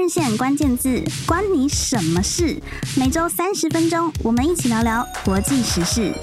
日线关键字，关你什么事？每周三十分钟，我们一起聊聊国际时事。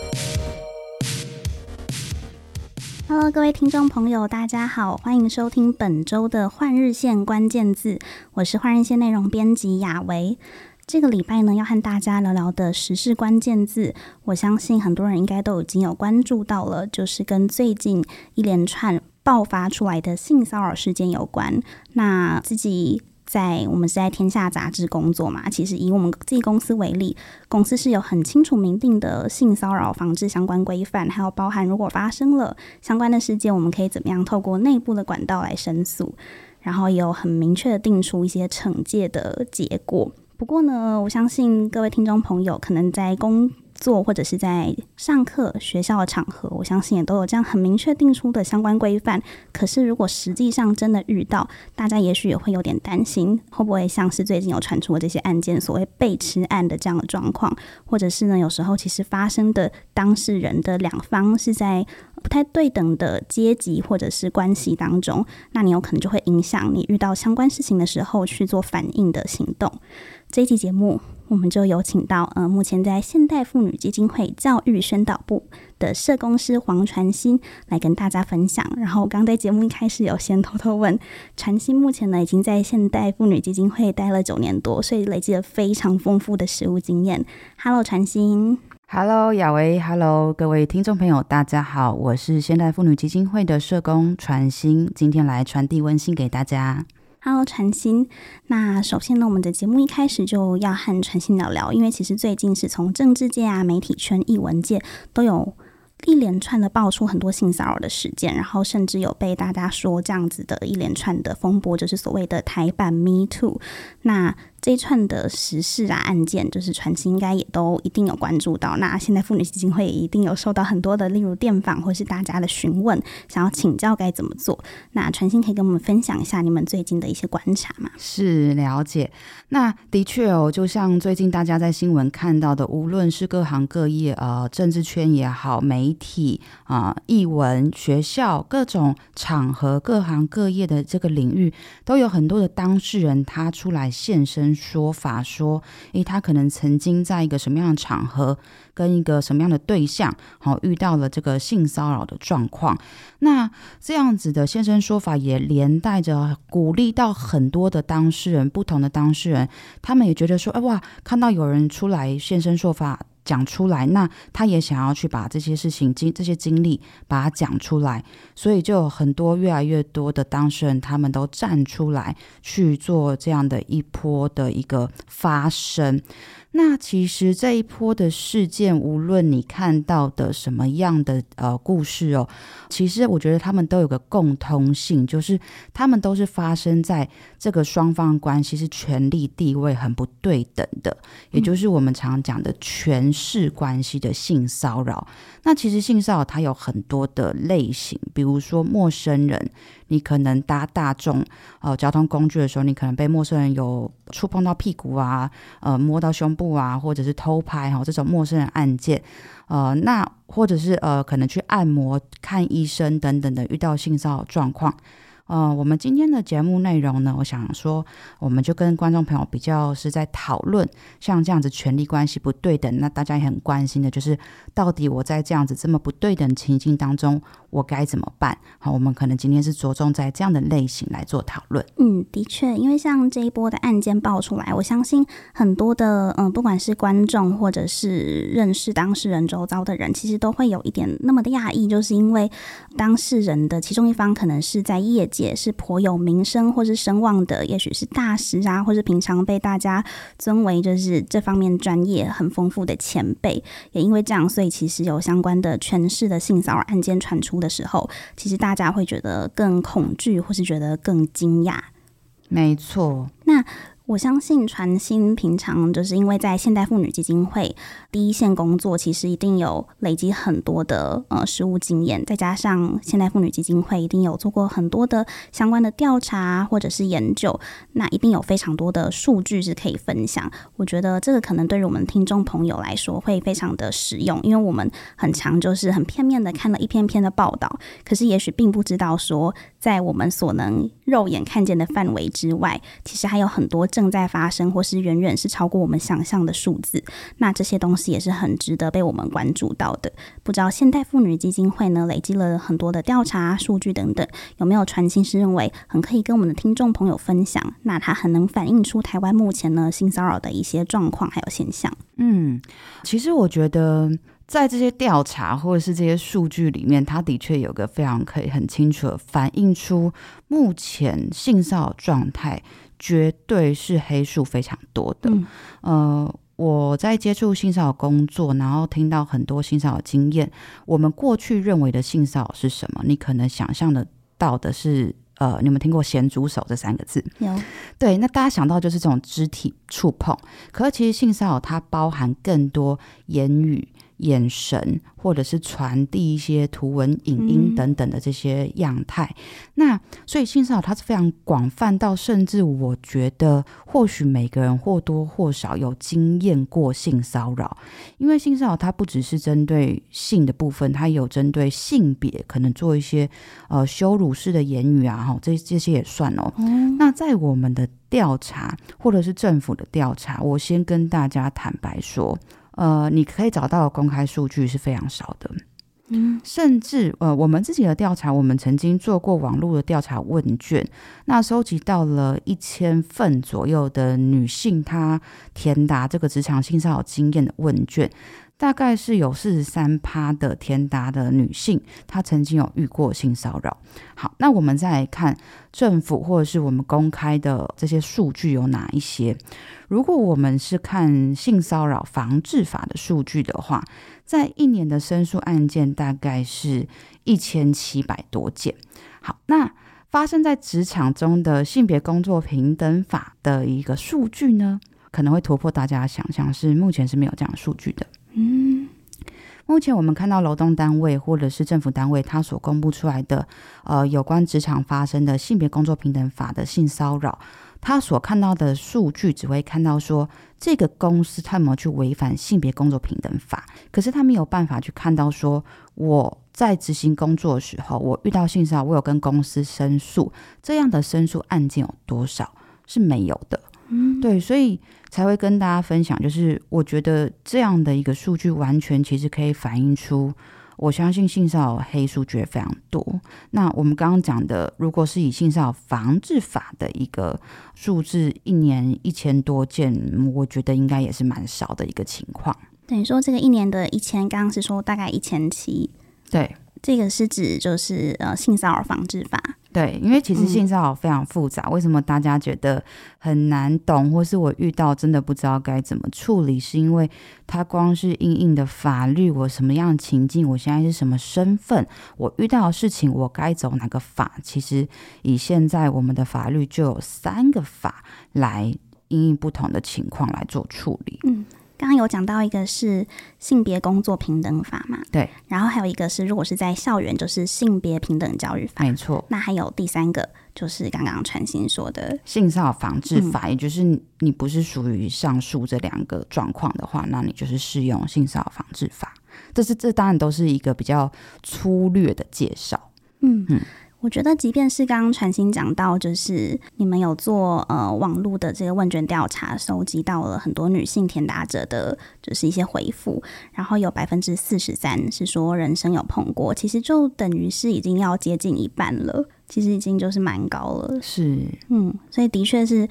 Hello，各位听众朋友，大家好，欢迎收听本周的换日线关键字。我是换日线内容编辑雅维。这个礼拜呢，要和大家聊聊的时事关键字，我相信很多人应该都已经有关注到了，就是跟最近一连串爆发出来的性骚扰事件有关。那自己。在我们是在天下杂志工作嘛，其实以我们自己公司为例，公司是有很清楚明定的性骚扰防治相关规范，还有包含如果发生了相关的事件，我们可以怎么样透过内部的管道来申诉，然后也有很明确的定出一些惩戒的结果。不过呢，我相信各位听众朋友可能在公做或者是在上课、学校的场合，我相信也都有这样很明确定出的相关规范。可是，如果实际上真的遇到，大家也许也会有点担心，会不会像是最近有传出的这些案件，所谓被吃案的这样的状况，或者是呢，有时候其实发生的当事人的两方是在不太对等的阶级或者是关系当中，那你有可能就会影响你遇到相关事情的时候去做反应的行动。这一期节目，我们就有请到呃，目前在现代妇女基金会教育宣导部的社工师黄传馨来跟大家分享。然后，刚在节目一开始有先偷偷问传馨，目前呢已经在现代妇女基金会待了九年多，所以累积了非常丰富的实务经验。Hello，传馨。Hello，雅维。Hello，各位听众朋友，大家好，我是现代妇女基金会的社工传馨，今天来传递温馨给大家。Hello，传新。那首先呢，我们的节目一开始就要和传新聊聊，因为其实最近是从政治界啊、媒体圈、艺文界都有一连串的爆出很多性骚扰的事件，然后甚至有被大家说这样子的一连串的风波，就是所谓的台版 Me Too。那这一串的时事啊案件，就是传馨应该也都一定有关注到。那现在妇女基金会也一定有收到很多的，例如电访或是大家的询问，想要请教该怎么做。那传馨可以跟我们分享一下你们最近的一些观察吗？是，了解。那的确哦，就像最近大家在新闻看到的，无论是各行各业，呃，政治圈也好，媒体啊、呃，艺文、学校各种场合，各行各业的这个领域，都有很多的当事人他出来现身。说法说，诶，他可能曾经在一个什么样的场合，跟一个什么样的对象，好遇到了这个性骚扰的状况。那这样子的现身说法，也连带着鼓励到很多的当事人，不同的当事人，他们也觉得说，哎哇，看到有人出来现身说法。讲出来，那他也想要去把这些事情经这些经历把它讲出来，所以就有很多越来越多的当事人，他们都站出来去做这样的一波的一个发声。那其实这一波的事件，无论你看到的什么样的呃故事哦，其实我觉得他们都有个共通性，就是他们都是发生在这个双方关系是权力地位很不对等的，也就是我们常讲的权势关系的性骚扰。那其实性骚扰它有很多的类型，比如说陌生人。你可能搭大众呃交通工具的时候，你可能被陌生人有触碰到屁股啊，呃摸到胸部啊，或者是偷拍哈，这种陌生人案件，呃那或者是呃可能去按摩、看医生等等的遇到性骚扰状况。呃，我们今天的节目内容呢，我想说，我们就跟观众朋友比较是在讨论像这样子权力关系不对等，那大家也很关心的就是，到底我在这样子这么不对等情境当中，我该怎么办？好，我们可能今天是着重在这样的类型来做讨论。嗯，的确，因为像这一波的案件爆出来，我相信很多的嗯，不管是观众或者是认识当事人周遭的人，其实都会有一点那么的讶异，就是因为当事人的其中一方可能是在业。也是颇有名声或是声望的，也许是大师啊，或是平常被大家尊为就是这方面专业很丰富的前辈。也因为这样，所以其实有相关的权势的性骚扰案件传出的时候，其实大家会觉得更恐惧，或是觉得更惊讶。没错，那。我相信传心平常就是因为在现代妇女基金会第一线工作，其实一定有累积很多的呃实务经验，再加上现代妇女基金会一定有做过很多的相关的调查或者是。研究，那一定有非常多的数据是。可以分享。我觉得这个可能对于我们听众朋友来说会非常的实用，因为我们很常就是。很片面的看了一篇篇的报道，可是。也许并不知道说。在我们所能肉眼看见的范围之外，其实还有很多正在发生，或是。远远是。超过我们想象的数字。那这些东西也是很值得被我们关注到的。不知道现代妇女基金会呢，累积了很多的调查数据等等，有没有传心是认为很可以跟我们的听众朋友分享？那它很能反映出台湾目前呢性骚扰的一些状况还有现象。嗯，其实我觉得。在这些调查或者是这些数据里面，它的确有个非常可以很清楚的反映出目前性骚扰状态绝对是黑数非常多的。嗯、呃，我在接触性骚扰工作，然后听到很多性骚扰经验。我们过去认为的性骚扰是什么？你可能想象得到的是，呃，你有没有听过“咸猪手”这三个字？有。对，那大家想到就是这种肢体触碰，可是其实性骚扰它包含更多言语。眼神，或者是传递一些图文、影音等等的这些样态，嗯、那所以性骚扰它是非常广泛到，甚至我觉得或许每个人或多或少有经验过性骚扰，因为性骚扰它不只是针对性的部分，它也有针对性别，可能做一些呃羞辱式的言语啊，哈，这这些也算哦。嗯、那在我们的调查或者是政府的调查，我先跟大家坦白说。呃，你可以找到的公开数据是非常少的，嗯，甚至呃，我们自己的调查，我们曾经做过网络的调查问卷，那收集到了一千份左右的女性她填答这个职场性骚扰经验的问卷。大概是有四十三趴的天达的女性，她曾经有遇过性骚扰。好，那我们再来看政府或者是我们公开的这些数据有哪一些？如果我们是看性骚扰防治法的数据的话，在一年的申诉案件大概是一千七百多件。好，那发生在职场中的性别工作平等法的一个数据呢，可能会突破大家想象，是目前是没有这样的数据的。嗯，目前我们看到劳动单位或者是政府单位，他所公布出来的，呃，有关职场发生的性别工作平等法的性骚扰，他所看到的数据只会看到说这个公司他有没有去违反性别工作平等法，可是他没有办法去看到说我在执行工作的时候，我遇到性骚扰，我有跟公司申诉，这样的申诉案件有多少？是没有的。嗯，对，所以。才会跟大家分享，就是我觉得这样的一个数据，完全其实可以反映出，我相信性骚扰黑数据非常多。那我们刚刚讲的，如果是以性骚扰防治法的一个数字，一年一千多件，我觉得应该也是蛮少的一个情况。等于说，这个一年的一千，刚刚是说大概一千七，对，这个是指就是呃性骚扰防治法。对，因为其实性骚扰非常复杂，嗯、为什么大家觉得很难懂，或是我遇到真的不知道该怎么处理？是因为它光是应应的法律，我什么样的情境，我现在是什么身份，我遇到的事情，我该走哪个法？其实以现在我们的法律就有三个法来因应不同的情况来做处理。嗯。刚刚有讲到一个是性别工作平等法嘛，对，然后还有一个是如果是在校园就是性别平等教育法，没错。那还有第三个就是刚刚传心说的性骚扰防治法，嗯、也就是你不是属于上述这两个状况的话，那你就是适用性骚扰防治法。这是这当然都是一个比较粗略的介绍，嗯嗯。我觉得，即便是刚刚传心讲到，就是你们有做呃网络的这个问卷调查，收集到了很多女性填答者的，就是一些回复，然后有百分之四十三是说人生有碰过，其实就等于是已经要接近一半了，其实已经就是蛮高了。是，嗯，所以的确是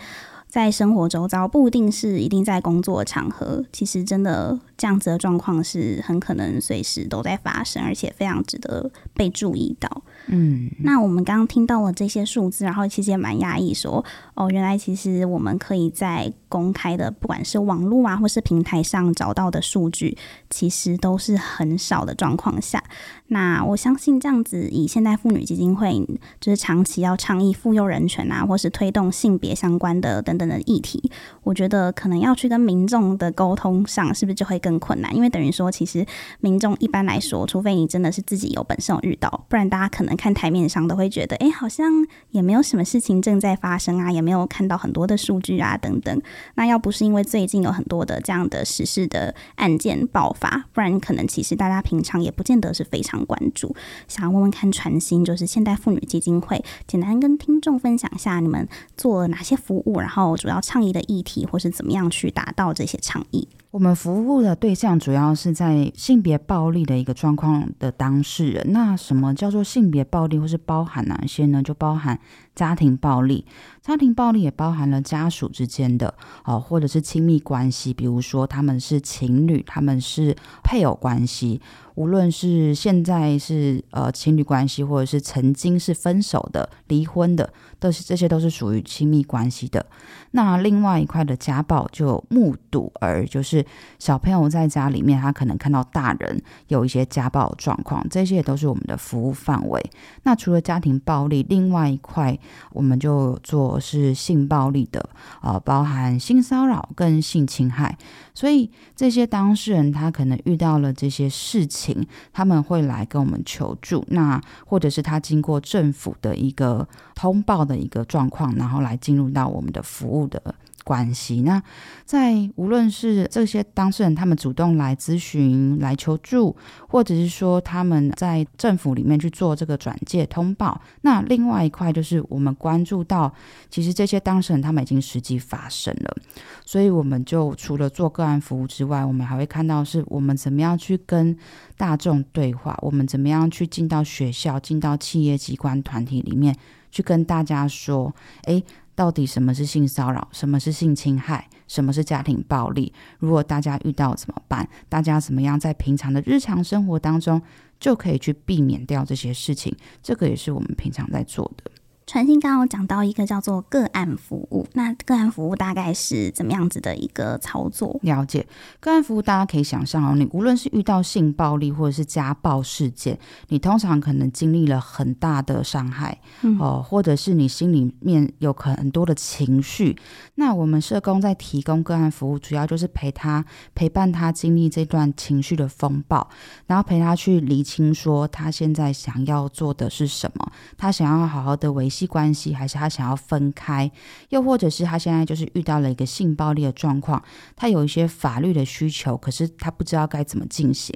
在生活周遭，不一定是一定在工作场合，其实真的这样子的状况是很可能随时都在发生，而且非常值得被注意到。嗯，那我们刚刚听到了这些数字，然后其实也蛮压抑，说哦，原来其实我们可以在公开的，不管是网络啊，或是平台上找到的数据，其实都是很少的状况下。那我相信这样子，以现代妇女基金会就是长期要倡议妇幼人权啊，或是推动性别相关的等等等的议题，我觉得可能要去跟民众的沟通上，是不是就会更困难？因为等于说，其实民众一般来说，除非你真的是自己有本事有遇到，不然大家可能看台面上都会觉得，哎，好像也没有什么事情正在发生啊，也没有看到很多的数据啊等等。那要不是因为最近有很多的这样的时事的案件爆发，不然可能其实大家平常也不见得是非常关注。想要问问看，传心就是现代妇女基金会，简单跟听众分享一下你们做了哪些服务，然后主要倡议的议题，或是怎么样去达到这些倡议。我们服务的对象主要是在性别暴力的一个状况的当事人。那什么叫做性别暴力，或是包含哪些呢？就包含家庭暴力，家庭暴力也包含了家属之间的哦，或者是亲密关系，比如说他们是情侣，他们是配偶关系。无论是现在是呃情侣关系，或者是曾经是分手的、离婚的，都是这些都是属于亲密关系的。那另外一块的家暴，就目睹而，就是小朋友在家里面，他可能看到大人有一些家暴状况，这些也都是我们的服务范围。那除了家庭暴力，另外一块我们就做是性暴力的，呃，包含性骚扰跟性侵害。所以这些当事人他可能遇到了这些事情，他们会来跟我们求助，那或者是他经过政府的一个通报的一个状况，然后来进入到我们的服务的。关系。那在无论是这些当事人，他们主动来咨询、来求助，或者是说他们在政府里面去做这个转介通报。那另外一块就是我们关注到，其实这些当事人他们已经实际发生了，所以我们就除了做个案服务之外，我们还会看到是我们怎么样去跟大众对话，我们怎么样去进到学校、进到企业机关团体里面去跟大家说，诶。到底什么是性骚扰？什么是性侵害？什么是家庭暴力？如果大家遇到怎么办？大家怎么样在平常的日常生活当中就可以去避免掉这些事情？这个也是我们平常在做的。传信刚刚有讲到一个叫做个案服务，那个案服务大概是怎么样子的一个操作？了解个案服务，大家可以想象哦，你无论是遇到性暴力或者是家暴事件，你通常可能经历了很大的伤害，嗯、哦，或者是你心里面有很多的情绪。那我们社工在提供个案服务，主要就是陪他陪伴他经历这段情绪的风暴，然后陪他去厘清说他现在想要做的是什么，他想要好好的维系。关系，还是他想要分开，又或者是他现在就是遇到了一个性暴力的状况，他有一些法律的需求，可是他不知道该怎么进行，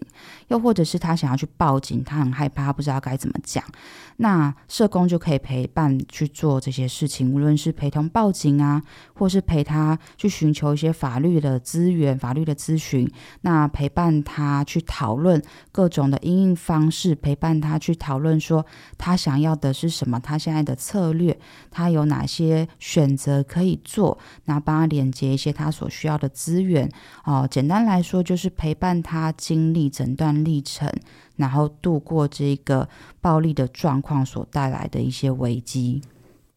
又或者是他想要去报警，他很害怕，不知道该怎么讲。那社工就可以陪伴去做这些事情，无论是陪同报警啊，或是陪他去寻求一些法律的资源、法律的咨询，那陪伴他去讨论各种的应应方式，陪伴他去讨论说他想要的是什么，他现在的策略，他有哪些选择可以做，那帮他连接一些他所需要的资源。哦，简单来说就是陪伴他经历整段历程。然后度过这个暴力的状况所带来的一些危机。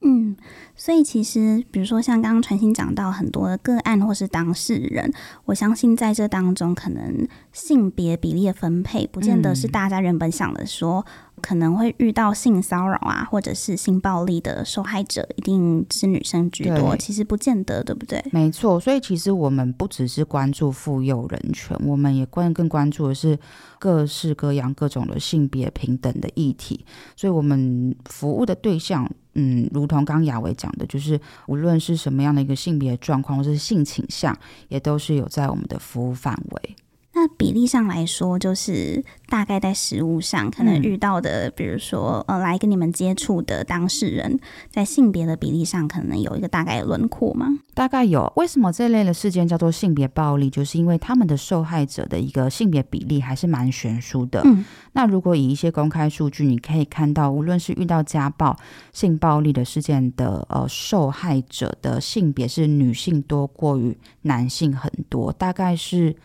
嗯，所以其实，比如说像刚刚传心讲到很多的个案或是当事人，我相信在这当中，可能性别比例的分配，不见得是大家原本想的说。嗯可能会遇到性骚扰啊，或者是性暴力的受害者，一定是女生居多。其实不见得，对不对？没错，所以其实我们不只是关注妇幼人权，我们也关更关注的是各式各样各种的性别平等的议题。所以，我们服务的对象，嗯，如同刚雅维讲的，就是无论是什么样的一个性别状况，或是性倾向，也都是有在我们的服务范围。那比例上来说，就是大概在实物上可能遇到的，嗯、比如说呃，来跟你们接触的当事人，在性别的比例上，可能有一个大概的轮廓吗？大概有。为什么这类的事件叫做性别暴力？就是因为他们的受害者的一个性别比例还是蛮悬殊的。嗯，那如果以一些公开数据，你可以看到，无论是遇到家暴、性暴力的事件的呃受害者的性别是女性多过于男性很多，大概是。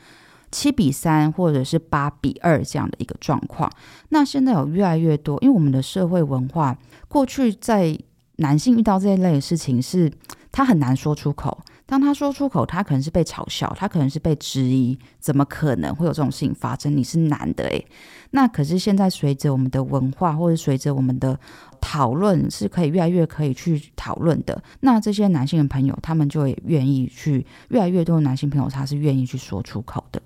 七比三，或者是八比二这样的一个状况。那现在有越来越多，因为我们的社会文化，过去在男性遇到这一类的事情是，他很难说出口，当他说出口，他可能是被嘲笑，他可能是被质疑，怎么可能会有这种事情发生？你是男的诶，那可是现在随着我们的文化，或者随着我们的讨论，是可以越来越可以去讨论的。那这些男性的朋友，他们就会愿意去，越来越多的男性朋友，他是愿意去说出口的。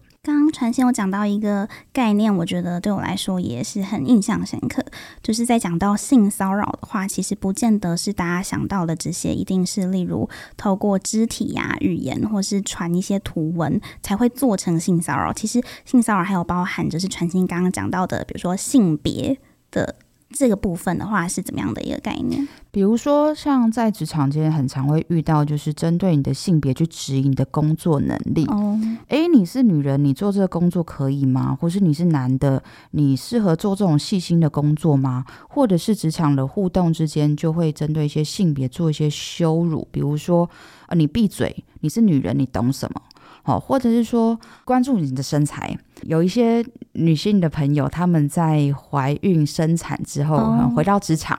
传信有讲到一个概念，我觉得对我来说也是很印象深刻。就是在讲到性骚扰的话，其实不见得是大家想到的这些，一定是例如透过肢体呀、语言，或是传一些图文才会做成性骚扰。其实性骚扰还有包含，就是传信刚刚讲到的，比如说性别的。这个部分的话是怎么样的一个概念？比如说，像在职场间很常会遇到，就是针对你的性别去质疑你的工作能力。哦，诶，你是女人，你做这个工作可以吗？或是你是男的，你适合做这种细心的工作吗？或者是职场的互动之间，就会针对一些性别做一些羞辱，比如说，呃，你闭嘴，你是女人，你懂什么？哦，或者是说关注你的身材，有一些女性的朋友，她们在怀孕生产之后，哦、回到职场，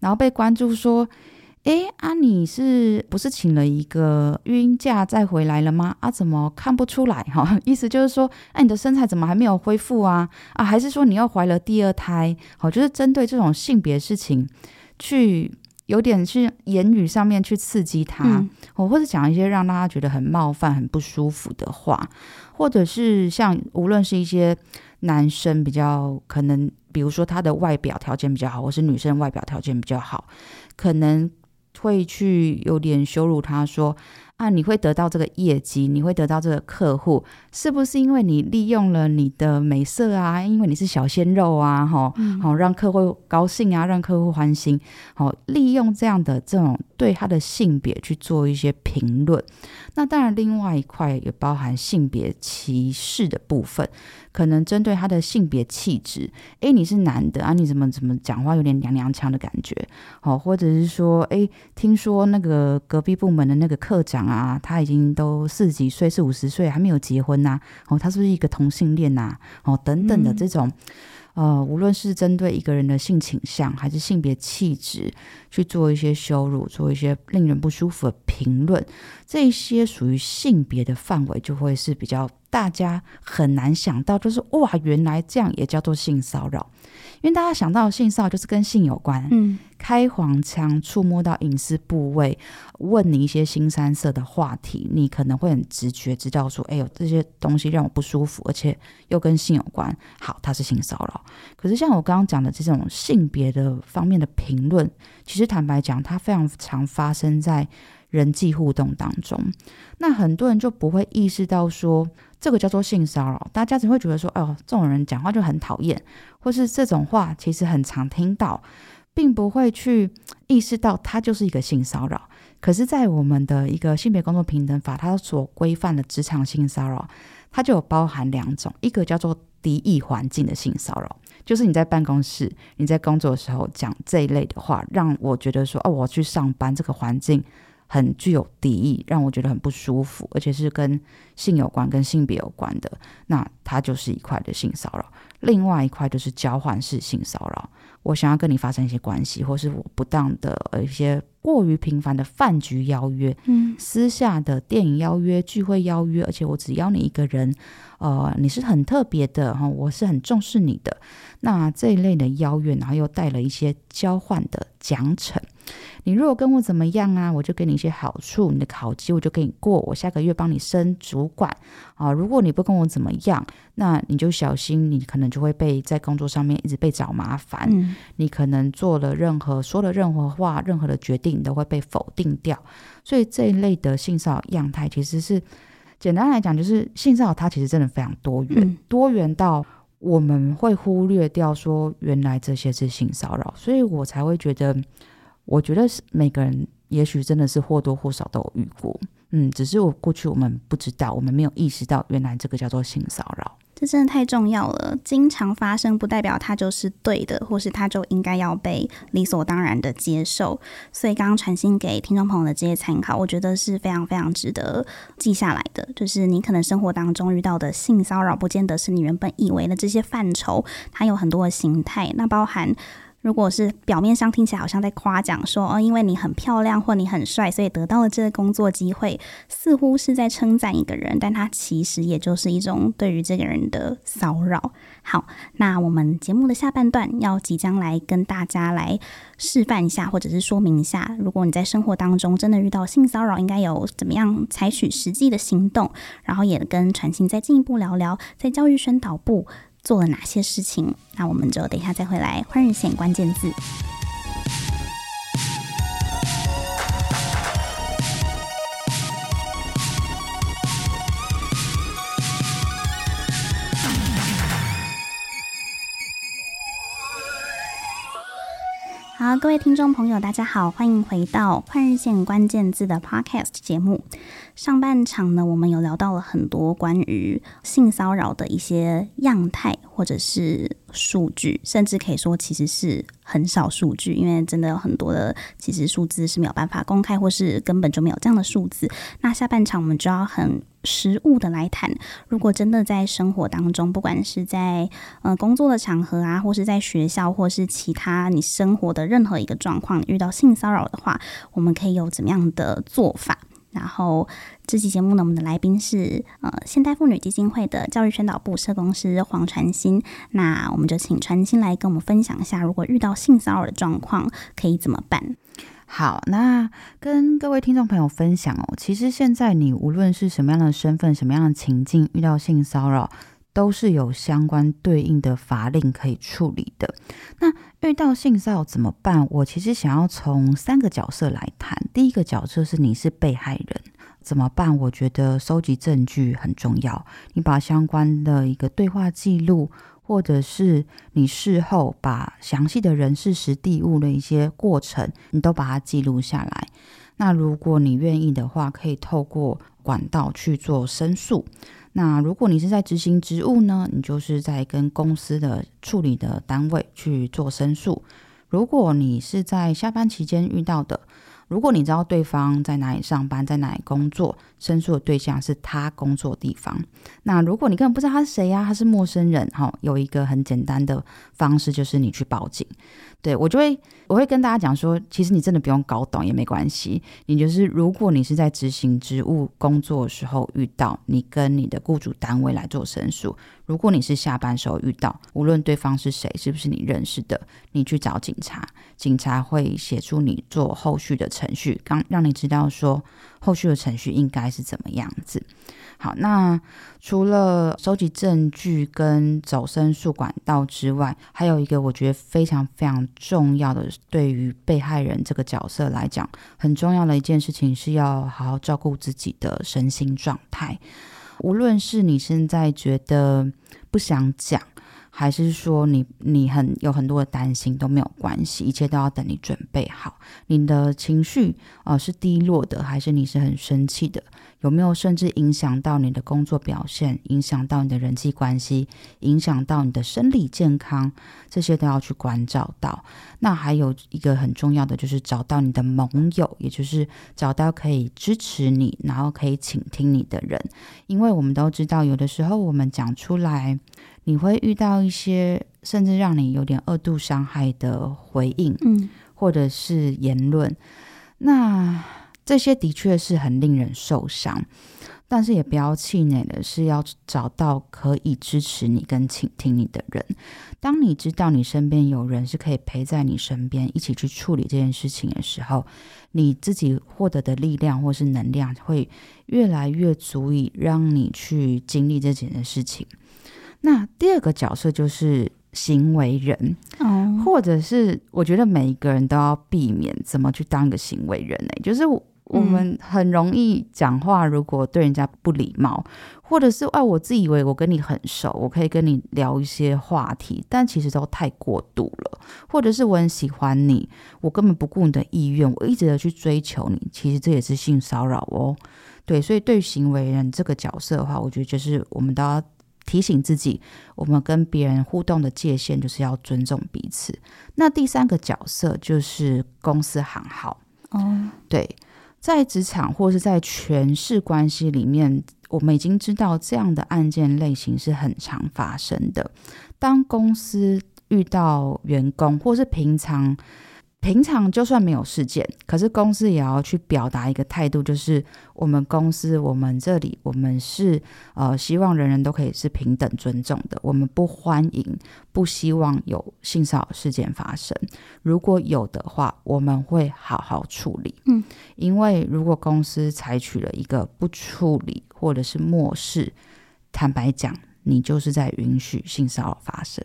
然后被关注说：“诶，啊，你是不是请了一个孕假再回来了吗？啊，怎么看不出来？哈、哦，意思就是说，哎、啊，你的身材怎么还没有恢复啊？啊，还是说你又怀了第二胎？好、哦，就是针对这种性别事情去。”有点是言语上面去刺激他，我、嗯、或者讲一些让大家觉得很冒犯、很不舒服的话，或者是像无论是一些男生比较可能，比如说他的外表条件比较好，或是女生外表条件比较好，可能会去有点羞辱他说。那你会得到这个业绩，你会得到这个客户，是不是因为你利用了你的美色啊？因为你是小鲜肉啊，哈，好、嗯、让客户高兴啊，让客户欢心，好利用这样的这种对他的性别去做一些评论。那当然，另外一块也包含性别歧视的部分。可能针对他的性别气质，诶，你是男的啊？你怎么怎么讲话有点娘娘腔的感觉？好，或者是说，诶，听说那个隔壁部门的那个课长啊，他已经都四十几岁，四五十岁还没有结婚呐、啊？哦，他是不是一个同性恋呐、啊？哦，等等的这种。嗯呃，无论是针对一个人的性倾向，还是性别气质，去做一些羞辱，做一些令人不舒服的评论，这一些属于性别的范围，就会是比较大家很难想到，就是哇，原来这样也叫做性骚扰。因为大家想到性骚扰就是跟性有关，嗯，开黄腔、触摸到隐私部位、问你一些新三色的话题，你可能会很直觉知道说，哎呦，这些东西让我不舒服，而且又跟性有关，好，它是性骚扰。可是像我刚刚讲的这种性别的方面的评论，其实坦白讲，它非常常发生在人际互动当中，那很多人就不会意识到说。这个叫做性骚扰，大家只会觉得说，哦，这种人讲话就很讨厌，或是这种话其实很常听到，并不会去意识到它就是一个性骚扰。可是，在我们的一个性别工作平等法，它所规范的职场性骚扰，它就有包含两种，一个叫做敌意环境的性骚扰，就是你在办公室、你在工作的时候讲这一类的话，让我觉得说，哦，我去上班这个环境。很具有敌意，让我觉得很不舒服，而且是跟性有关、跟性别有关的，那它就是一块的性骚扰。另外一块就是交换式性骚扰，我想要跟你发生一些关系，或是我不当的呃一些过于频繁的饭局邀约，嗯，私下的电影邀约、聚会邀约，而且我只邀你一个人，呃，你是很特别的哈，我是很重视你的。那这一类的邀约，然后又带了一些交换的奖惩。你如果跟我怎么样啊，我就给你一些好处，你的考级我就给你过，我下个月帮你升主管啊。如果你不跟我怎么样，那你就小心，你可能就会被在工作上面一直被找麻烦。嗯。你可能做了任何说了任何话，任何的决定你都会被否定掉。所以这一类的性骚扰样态，其实是简单来讲，就是性骚扰它其实真的非常多元，嗯，多元到我们会忽略掉说原来这些是性骚扰，所以我才会觉得。我觉得是每个人，也许真的是或多或少都有遇过，嗯，只是我过去我们不知道，我们没有意识到，原来这个叫做性骚扰。这真的太重要了，经常发生不代表它就是对的，或是它就应该要被理所当然的接受。所以刚刚传信给听众朋友的这些参考，我觉得是非常非常值得记下来的。就是你可能生活当中遇到的性骚扰，不见得是你原本以为的这些范畴，它有很多的形态，那包含。如果是表面上听起来好像在夸奖说，哦，因为你很漂亮或你很帅，所以得到了这个工作机会，似乎是在称赞一个人，但它其实也就是一种对于这个人的骚扰。好，那我们节目的下半段要即将来跟大家来示范一下，或者是说明一下，如果你在生活当中真的遇到性骚扰，应该有怎么样采取实际的行动，然后也跟传馨再进一步聊聊，在教育宣导部。做了哪些事情？那我们就等一下再回来。换日线关键字。各位听众朋友，大家好，欢迎回到换日线关键字的 Podcast 节目。上半场呢，我们有聊到了很多关于性骚扰的一些样态，或者是数据，甚至可以说其实是很少数据，因为真的有很多的其实数字是没有办法公开，或是根本就没有这样的数字。那下半场我们就要很实务的来谈，如果真的在生活当中，不管是在呃工作的场合啊，或是在学校，或是其他你生活的任何一个状况，遇到性骚扰的话，我们可以有怎么样的做法？然后这期节目呢，我们的来宾是呃现代妇女基金会的教育宣导部社工师黄传新。那我们就请传新来跟我们分享一下，如果遇到性骚扰的状况可以怎么办？好，那跟各位听众朋友分享哦，其实现在你无论是什么样的身份、什么样的情境，遇到性骚扰，都是有相关对应的法令可以处理的。那遇到性骚扰怎么办？我其实想要从三个角色来谈。第一个角色是你是被害人，怎么办？我觉得收集证据很重要。你把相关的一个对话记录，或者是你事后把详细的人事时地物的一些过程，你都把它记录下来。那如果你愿意的话，可以透过管道去做申诉。那如果你是在执行职务呢，你就是在跟公司的处理的单位去做申诉。如果你是在下班期间遇到的，如果你知道对方在哪里上班，在哪里工作，申诉的对象是他工作地方。那如果你根本不知道他是谁呀，他是陌生人，哈，有一个很简单的方式，就是你去报警。对，我就会，我会跟大家讲说，其实你真的不用搞懂也没关系。你就是，如果你是在执行职务工作的时候遇到，你跟你的雇主单位来做申诉。如果你是下班时候遇到，无论对方是谁，是不是你认识的，你去找警察，警察会协助你做后续的程序，刚让你知道说后续的程序应该是怎么样子。好，那除了收集证据跟走申诉管道之外，还有一个我觉得非常非常重要的，对于被害人这个角色来讲，很重要的一件事情是要好好照顾自己的身心状态。无论是你现在觉得不想讲，还是说你你很有很多的担心都没有关系，一切都要等你准备好。你的情绪呃是低落的，还是你是很生气的？有没有甚至影响到你的工作表现，影响到你的人际关系，影响到你的生理健康？这些都要去关照到。那还有一个很重要的，就是找到你的盟友，也就是找到可以支持你，然后可以倾听你的人。因为我们都知道，有的时候我们讲出来，你会遇到一些甚至让你有点二度伤害的回应，嗯，或者是言论。那这些的确是很令人受伤，但是也不要气馁的是要找到可以支持你跟倾听你的人。当你知道你身边有人是可以陪在你身边一起去处理这件事情的时候，你自己获得的力量或是能量会越来越足以让你去经历这件事情。那第二个角色就是行为人，哦，或者是我觉得每一个人都要避免怎么去当一个行为人呢？就是我。们很容易讲话，如果对人家不礼貌，或者是哎，我自以为我跟你很熟，我可以跟你聊一些话题，但其实都太过度了。或者是我很喜欢你，我根本不顾你的意愿，我一直的去追求你，其实这也是性骚扰哦。对，所以对行为人这个角色的话，我觉得就是我们都要提醒自己，我们跟别人互动的界限就是要尊重彼此。那第三个角色就是公司行号哦，对。在职场或是在权势关系里面，我们已经知道这样的案件类型是很常发生的。当公司遇到员工，或是平常。平常就算没有事件，可是公司也要去表达一个态度，就是我们公司，我们这里，我们是呃希望人人都可以是平等尊重的，我们不欢迎、不希望有性骚扰事件发生。如果有的话，我们会好好处理。嗯，因为如果公司采取了一个不处理或者是漠视，坦白讲，你就是在允许性骚扰发生。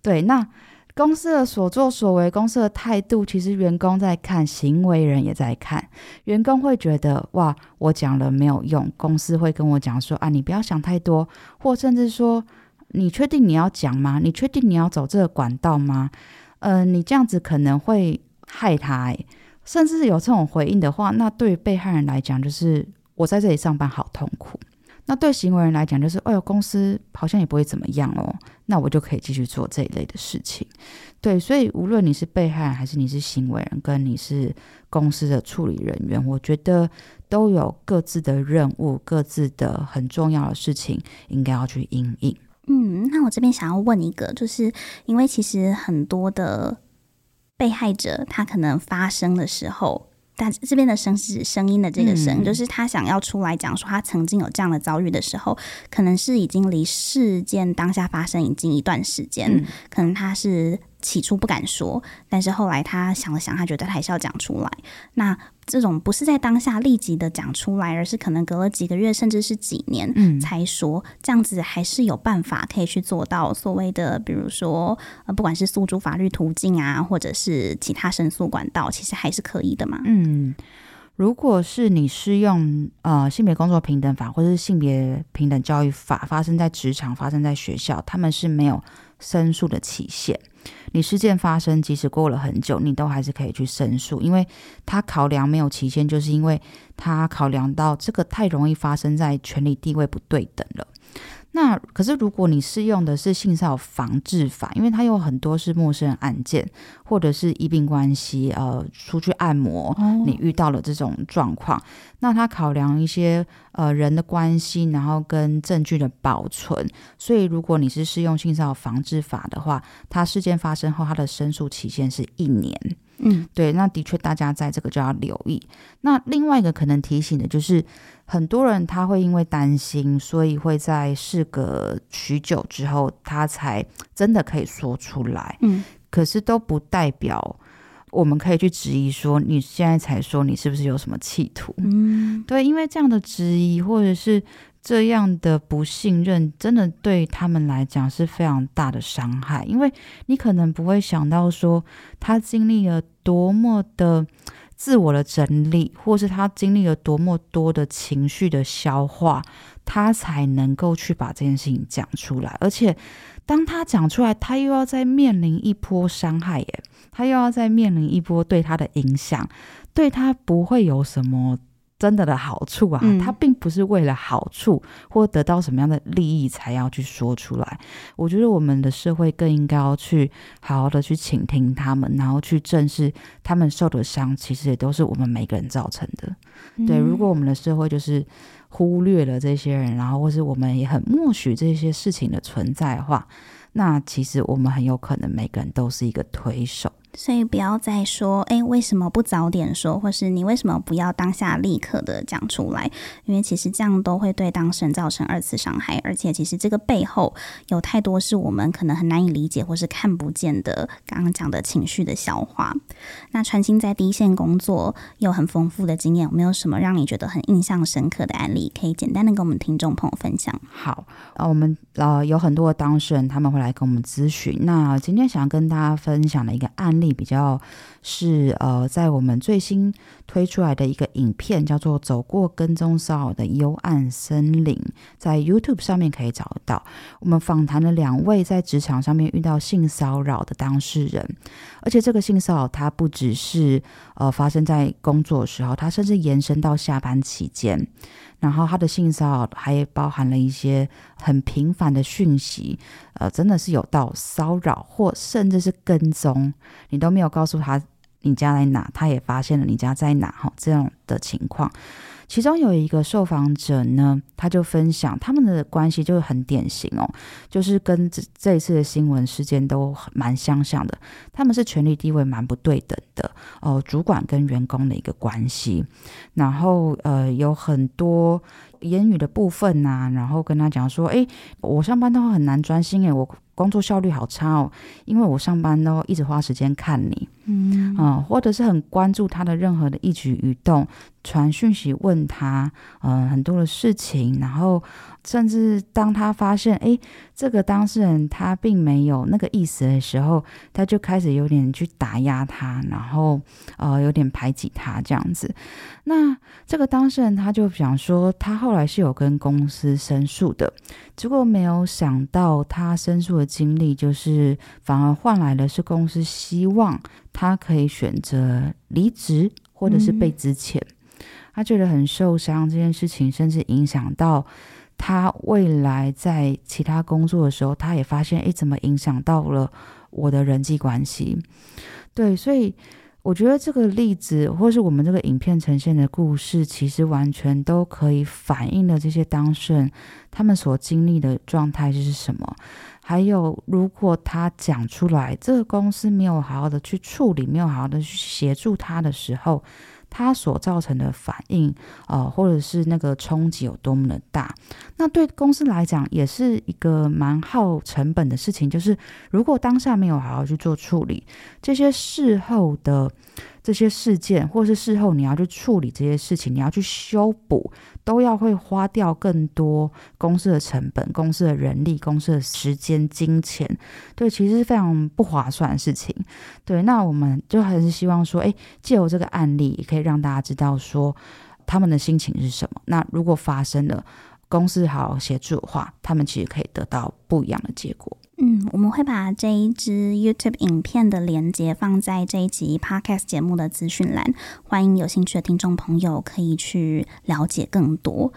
对，那。公司的所作所为，公司的态度，其实员工在看，行为人也在看。员工会觉得哇，我讲了没有用。公司会跟我讲说啊，你不要想太多，或甚至说，你确定你要讲吗？你确定你要走这个管道吗？呃，你这样子可能会害他诶。甚至有这种回应的话，那对于被害人来讲，就是我在这里上班好痛苦。那对行为人来讲，就是，哎呦，公司好像也不会怎么样哦，那我就可以继续做这一类的事情。对，所以无论你是被害人，还是你是行为人，跟你是公司的处理人员，我觉得都有各自的任务，各自的很重要的事情，应该要去应应。嗯，那我这边想要问一个，就是因为其实很多的被害者，他可能发生的时候。但这边的声是声音的这个声，嗯、就是他想要出来讲说他曾经有这样的遭遇的时候，可能是已经离事件当下发生已经一段时间，嗯、可能他是。起初不敢说，但是后来他想了想，他觉得还是要讲出来。那这种不是在当下立即的讲出来，而是可能隔了几个月，甚至是几年才说，嗯、这样子还是有办法可以去做到所谓的，比如说呃，不管是诉诸法律途径啊，或者是其他申诉管道，其实还是可以的嘛。嗯，如果是你适用呃性别工作平等法或者是性别平等教育法，发生在职场、发生在学校，他们是没有申诉的期限。你事件发生，即使过了很久，你都还是可以去申诉，因为他考量没有期限，就是因为他考量到这个太容易发生在权力地位不对等了。那可是，如果你适用的是性骚扰防治法，因为它有很多是陌生人案件，或者是医病关系，呃，出去按摩，你遇到了这种状况，哦、那它考量一些呃人的关系，然后跟证据的保存，所以如果你是适用性骚扰防治法的话，它事件发生后，它的申诉期限是一年。嗯，对，那的确大家在这个就要留意。那另外一个可能提醒的就是，很多人他会因为担心，所以会在事隔许久之后，他才真的可以说出来。嗯，可是都不代表我们可以去质疑说，你现在才说，你是不是有什么企图？嗯，对，因为这样的质疑或者是。这样的不信任，真的对他们来讲是非常大的伤害，因为你可能不会想到说，他经历了多么的自我的整理，或是他经历了多么多的情绪的消化，他才能够去把这件事情讲出来。而且，当他讲出来，他又要再面临一波伤害耶，他又要再面临一波对他的影响，对他不会有什么。真的的好处啊，他并不是为了好处或得到什么样的利益才要去说出来。我觉得我们的社会更应该要去好好的去倾听他们，然后去正视他们受的伤，其实也都是我们每个人造成的。对，如果我们的社会就是忽略了这些人，然后或是我们也很默许这些事情的存在的话，那其实我们很有可能每个人都是一个推手。所以不要再说，哎，为什么不早点说，或是你为什么不要当下立刻的讲出来？因为其实这样都会对当事人造成二次伤害，而且其实这个背后有太多是我们可能很难以理解或是看不见的。刚刚讲的情绪的消化。那传馨在第一线工作有很丰富的经验，有没有什么让你觉得很印象深刻的案例，可以简单的跟我们听众朋友分享？好，啊，我们呃有很多的当事人他们会来跟我们咨询。那今天想跟大家分享的一个案例。比较是呃，在我们最新推出来的一个影片，叫做《走过跟踪骚扰的幽暗森林》，在 YouTube 上面可以找得到。我们访谈了两位在职场上面遇到性骚扰的当事人，而且这个性骚扰它不只是呃发生在工作的时候，它甚至延伸到下班期间。然后他的性骚扰还包含了一些很频繁的讯息，呃，真的是有到骚扰或甚至是跟踪，你都没有告诉他你家在哪，他也发现了你家在哪，哈，这样的情况。其中有一个受访者呢，他就分享他们的关系就是很典型哦，就是跟这这一次的新闻事件都蛮相像的。他们是权力地位蛮不对等的哦，主管跟员工的一个关系，然后呃有很多言语的部分呐、然后跟他讲说，诶，我上班的话很难专心诶，我。工作效率好差哦，因为我上班都一直花时间看你，嗯，嗯，或者是很关注他的任何的一举一动，传讯息问他，嗯，很多的事情，然后甚至当他发现，诶，这个当事人他并没有那个意思的时候，他就开始有点去打压他，然后呃，有点排挤他这样子。那这个当事人他就想说，他后来是有跟公司申诉的，结果没有想到他申诉的经历，就是反而换来的是公司希望他可以选择离职或者是被资遣。嗯他觉得很受伤，这件事情甚至影响到他未来在其他工作的时候，他也发现，诶，怎么影响到了我的人际关系？对，所以我觉得这个例子，或是我们这个影片呈现的故事，其实完全都可以反映了这些当事人他们所经历的状态是什么。还有，如果他讲出来，这个公司没有好好的去处理，没有好好的去协助他的时候。它所造成的反应，呃，或者是那个冲击有多么的大，那对公司来讲也是一个蛮耗成本的事情。就是如果当下没有好好去做处理，这些事后的。这些事件，或是事后你要去处理这些事情，你要去修补，都要会花掉更多公司的成本、公司的人力、公司的时间、金钱。对，其实是非常不划算的事情。对，那我们就还是希望说，诶，借由这个案例，也可以让大家知道说他们的心情是什么。那如果发生了，公司好好协助的话，他们其实可以得到不一样的结果。嗯，我们会把这一支 YouTube 影片的连接放在这一集 Podcast 节目的资讯栏，欢迎有兴趣的听众朋友可以去了解更多。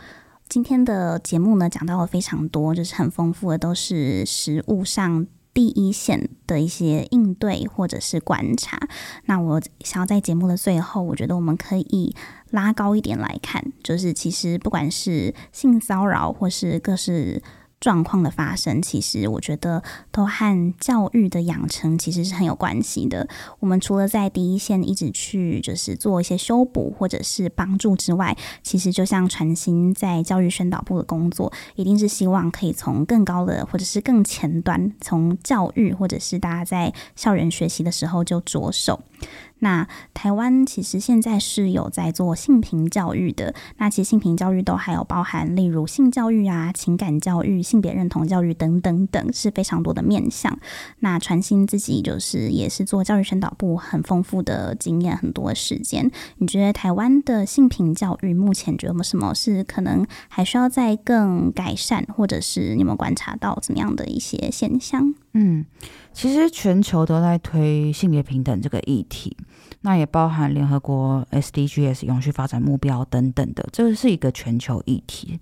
今天的节目呢，讲到了非常多，就是很丰富的，都是实务上第一线的一些应对或者是观察。那我想要在节目的最后，我觉得我们可以拉高一点来看，就是其实不管是性骚扰或是各式。状况的发生，其实我觉得都和教育的养成其实是很有关系的。我们除了在第一线一直去就是做一些修补或者是帮助之外，其实就像传心在教育宣导部的工作，一定是希望可以从更高的或者是更前端，从教育或者是大家在校园学习的时候就着手。那台湾其实现在是有在做性平教育的，那其实性平教育都还有包含，例如性教育啊、情感教育、性别认同教育等等等，是非常多的面向。那传心自己就是也是做教育宣导部很丰富的经验，很多时间。你觉得台湾的性平教育目前觉得没什么是可能还需要再更改善，或者是你有没有观察到怎么样的一些现象？嗯，其实全球都在推性别平等这个议题，那也包含联合国 SDGs 永续发展目标等等的，这是一个全球议题。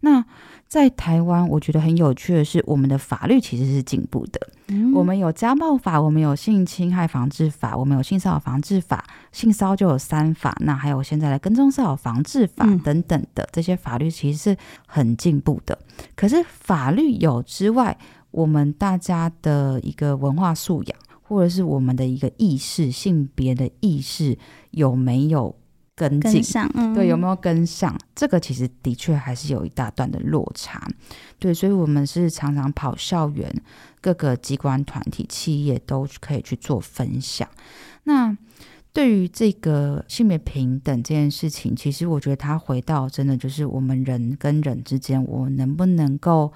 那在台湾，我觉得很有趣的是，我们的法律其实是进步的。嗯，我们有家暴法，我们有性侵害防治法，我们有性骚扰防治法，性骚就有三法，那还有现在的跟踪骚扰防治法等等的这些法律，其实是很进步的。可是法律有之外，我们大家的一个文化素养，或者是我们的一个意识，性别的意识有没有跟进？跟上，嗯，对，有没有跟上？这个其实的确还是有一大段的落差。对，所以我们是常常跑校园，各个机关、团体、企业都可以去做分享。那对于这个性别平等这件事情，其实我觉得它回到真的就是我们人跟人之间，我能不能够。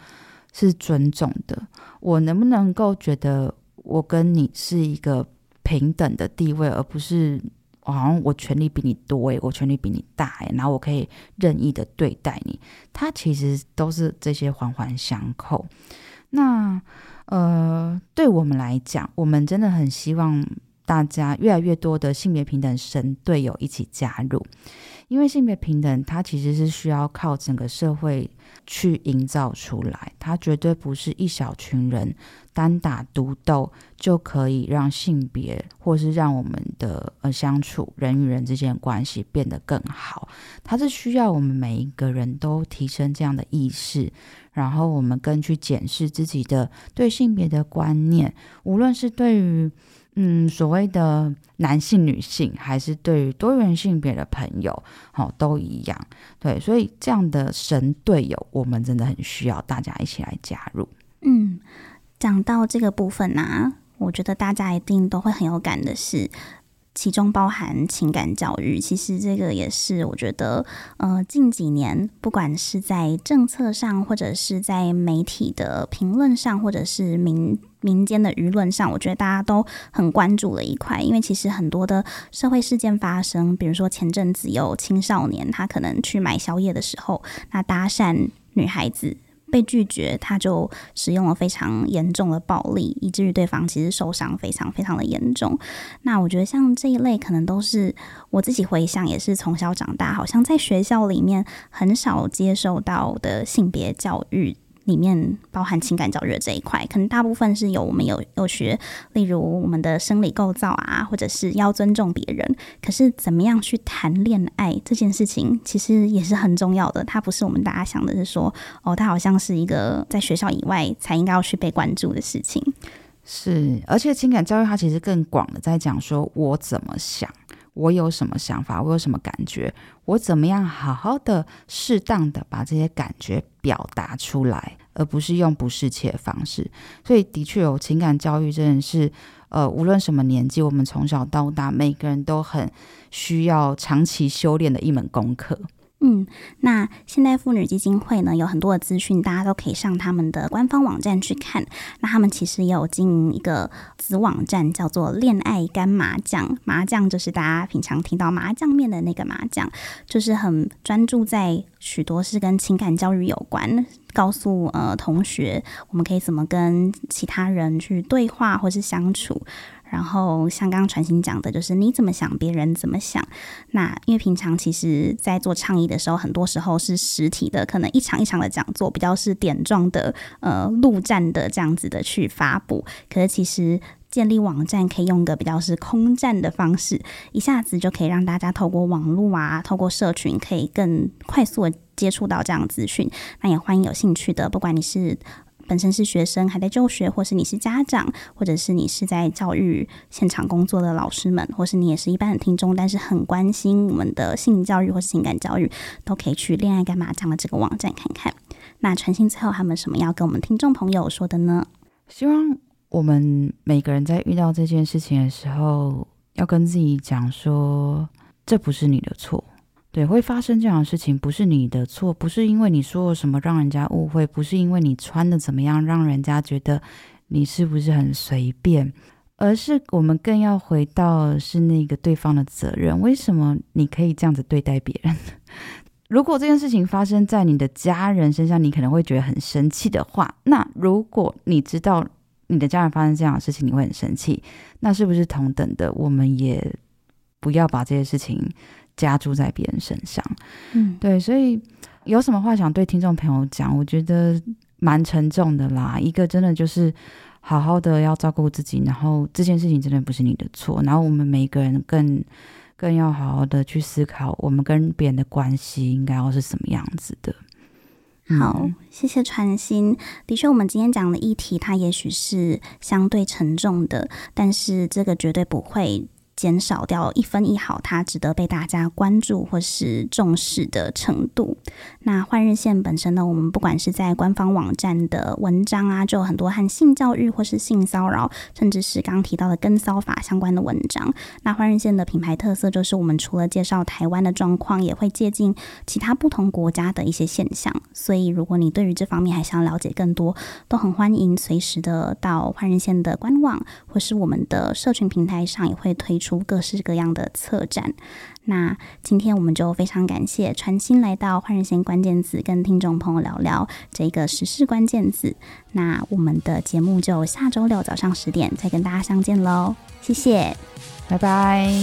是尊重的，我能不能够觉得我跟你是一个平等的地位，而不是好像我权力比你多诶，我权力比你大诶，然后我可以任意的对待你？它其实都是这些环环相扣。那呃，对我们来讲，我们真的很希望大家越来越多的性别平等神队友一起加入，因为性别平等它其实是需要靠整个社会去营造出来，它绝对不是一小群人单打独斗就可以让性别或是让我们的呃相处人与人之间的关系变得更好，它是需要我们每一个人都提升这样的意识。然后我们更去检视自己的对性别的观念，无论是对于嗯所谓的男性、女性，还是对于多元性别的朋友，好、哦、都一样。对，所以这样的神队友，我们真的很需要大家一起来加入。嗯，讲到这个部分呢，我觉得大家一定都会很有感的是。其中包含情感教育，其实这个也是我觉得，呃，近几年不管是在政策上，或者是在媒体的评论上，或者是民民间的舆论上，我觉得大家都很关注的一块。因为其实很多的社会事件发生，比如说前阵子有青少年他可能去买宵夜的时候，那搭讪女孩子。被拒绝，他就使用了非常严重的暴力，以至于对方其实受伤非常非常的严重。那我觉得像这一类，可能都是我自己回想，也是从小长大，好像在学校里面很少接受到的性别教育。里面包含情感教育这一块，可能大部分是有我们有有学，例如我们的生理构造啊，或者是要尊重别人。可是怎么样去谈恋爱这件事情，其实也是很重要的。它不是我们大家想的是说，哦，它好像是一个在学校以外才应该要去被关注的事情。是，而且情感教育它其实更广的在讲说我怎么想。我有什么想法？我有什么感觉？我怎么样好好的、适当的把这些感觉表达出来，而不是用不适切的方式。所以，的确有情感教育，真的是，呃，无论什么年纪，我们从小到大，每个人都很需要长期修炼的一门功课。嗯，那现代妇女基金会呢，有很多的资讯，大家都可以上他们的官方网站去看。那他们其实也有经营一个子网站，叫做“恋爱干麻将”。麻将就是大家平常听到麻将面的那个麻将，就是很专注在许多是跟情感教育有关，告诉呃同学我们可以怎么跟其他人去对话或是相处。然后像刚刚传心讲的，就是你怎么想，别人怎么想。那因为平常其实，在做倡议的时候，很多时候是实体的，可能一场一场的讲座，比较是点状的，呃，陆战的这样子的去发布。可是其实建立网站可以用个比较是空战的方式，一下子就可以让大家透过网络啊，透过社群，可以更快速的接触到这样资讯。那也欢迎有兴趣的，不管你是。本身是学生还在就学，或是你是家长，或者是你是在教育现场工作的老师们，或是你也是一般的听众，但是很关心我们的性教育或是情感教育，都可以去恋爱干麻酱的这个网站看看。那传馨最后他们什么要跟我们听众朋友说的呢？希望我们每个人在遇到这件事情的时候，要跟自己讲说，这不是你的错。对，会发生这样的事情，不是你的错，不是因为你说了什么让人家误会，不是因为你穿的怎么样让人家觉得你是不是很随便，而是我们更要回到是那个对方的责任。为什么你可以这样子对待别人？如果这件事情发生在你的家人身上，你可能会觉得很生气的话，那如果你知道你的家人发生这样的事情，你会很生气，那是不是同等的？我们也不要把这些事情。加注在别人身上，嗯，对，所以有什么话想对听众朋友讲？我觉得蛮沉重的啦。一个真的就是好好的要照顾自己，然后这件事情真的不是你的错。然后我们每个人更更要好好的去思考，我们跟别人的关系应该要是什么样子的。好，谢谢传心。的确，我们今天讲的议题，它也许是相对沉重的，但是这个绝对不会。减少掉一分一毫，它值得被大家关注或是重视的程度。那换日线本身呢，我们不管是在官方网站的文章啊，就有很多和性教育或是性骚扰，甚至是刚提到的跟骚法相关的文章。那换日线的品牌特色就是，我们除了介绍台湾的状况，也会借鉴其他不同国家的一些现象。所以，如果你对于这方面还想了解更多，都很欢迎随时的到换日线的官网或是我们的社群平台上，也会推出。出各式各样的策展。那今天我们就非常感谢，传心来到换日线关键字，跟听众朋友聊聊这个时事关键字。那我们的节目就下周六早上十点再跟大家相见喽，谢谢拜拜。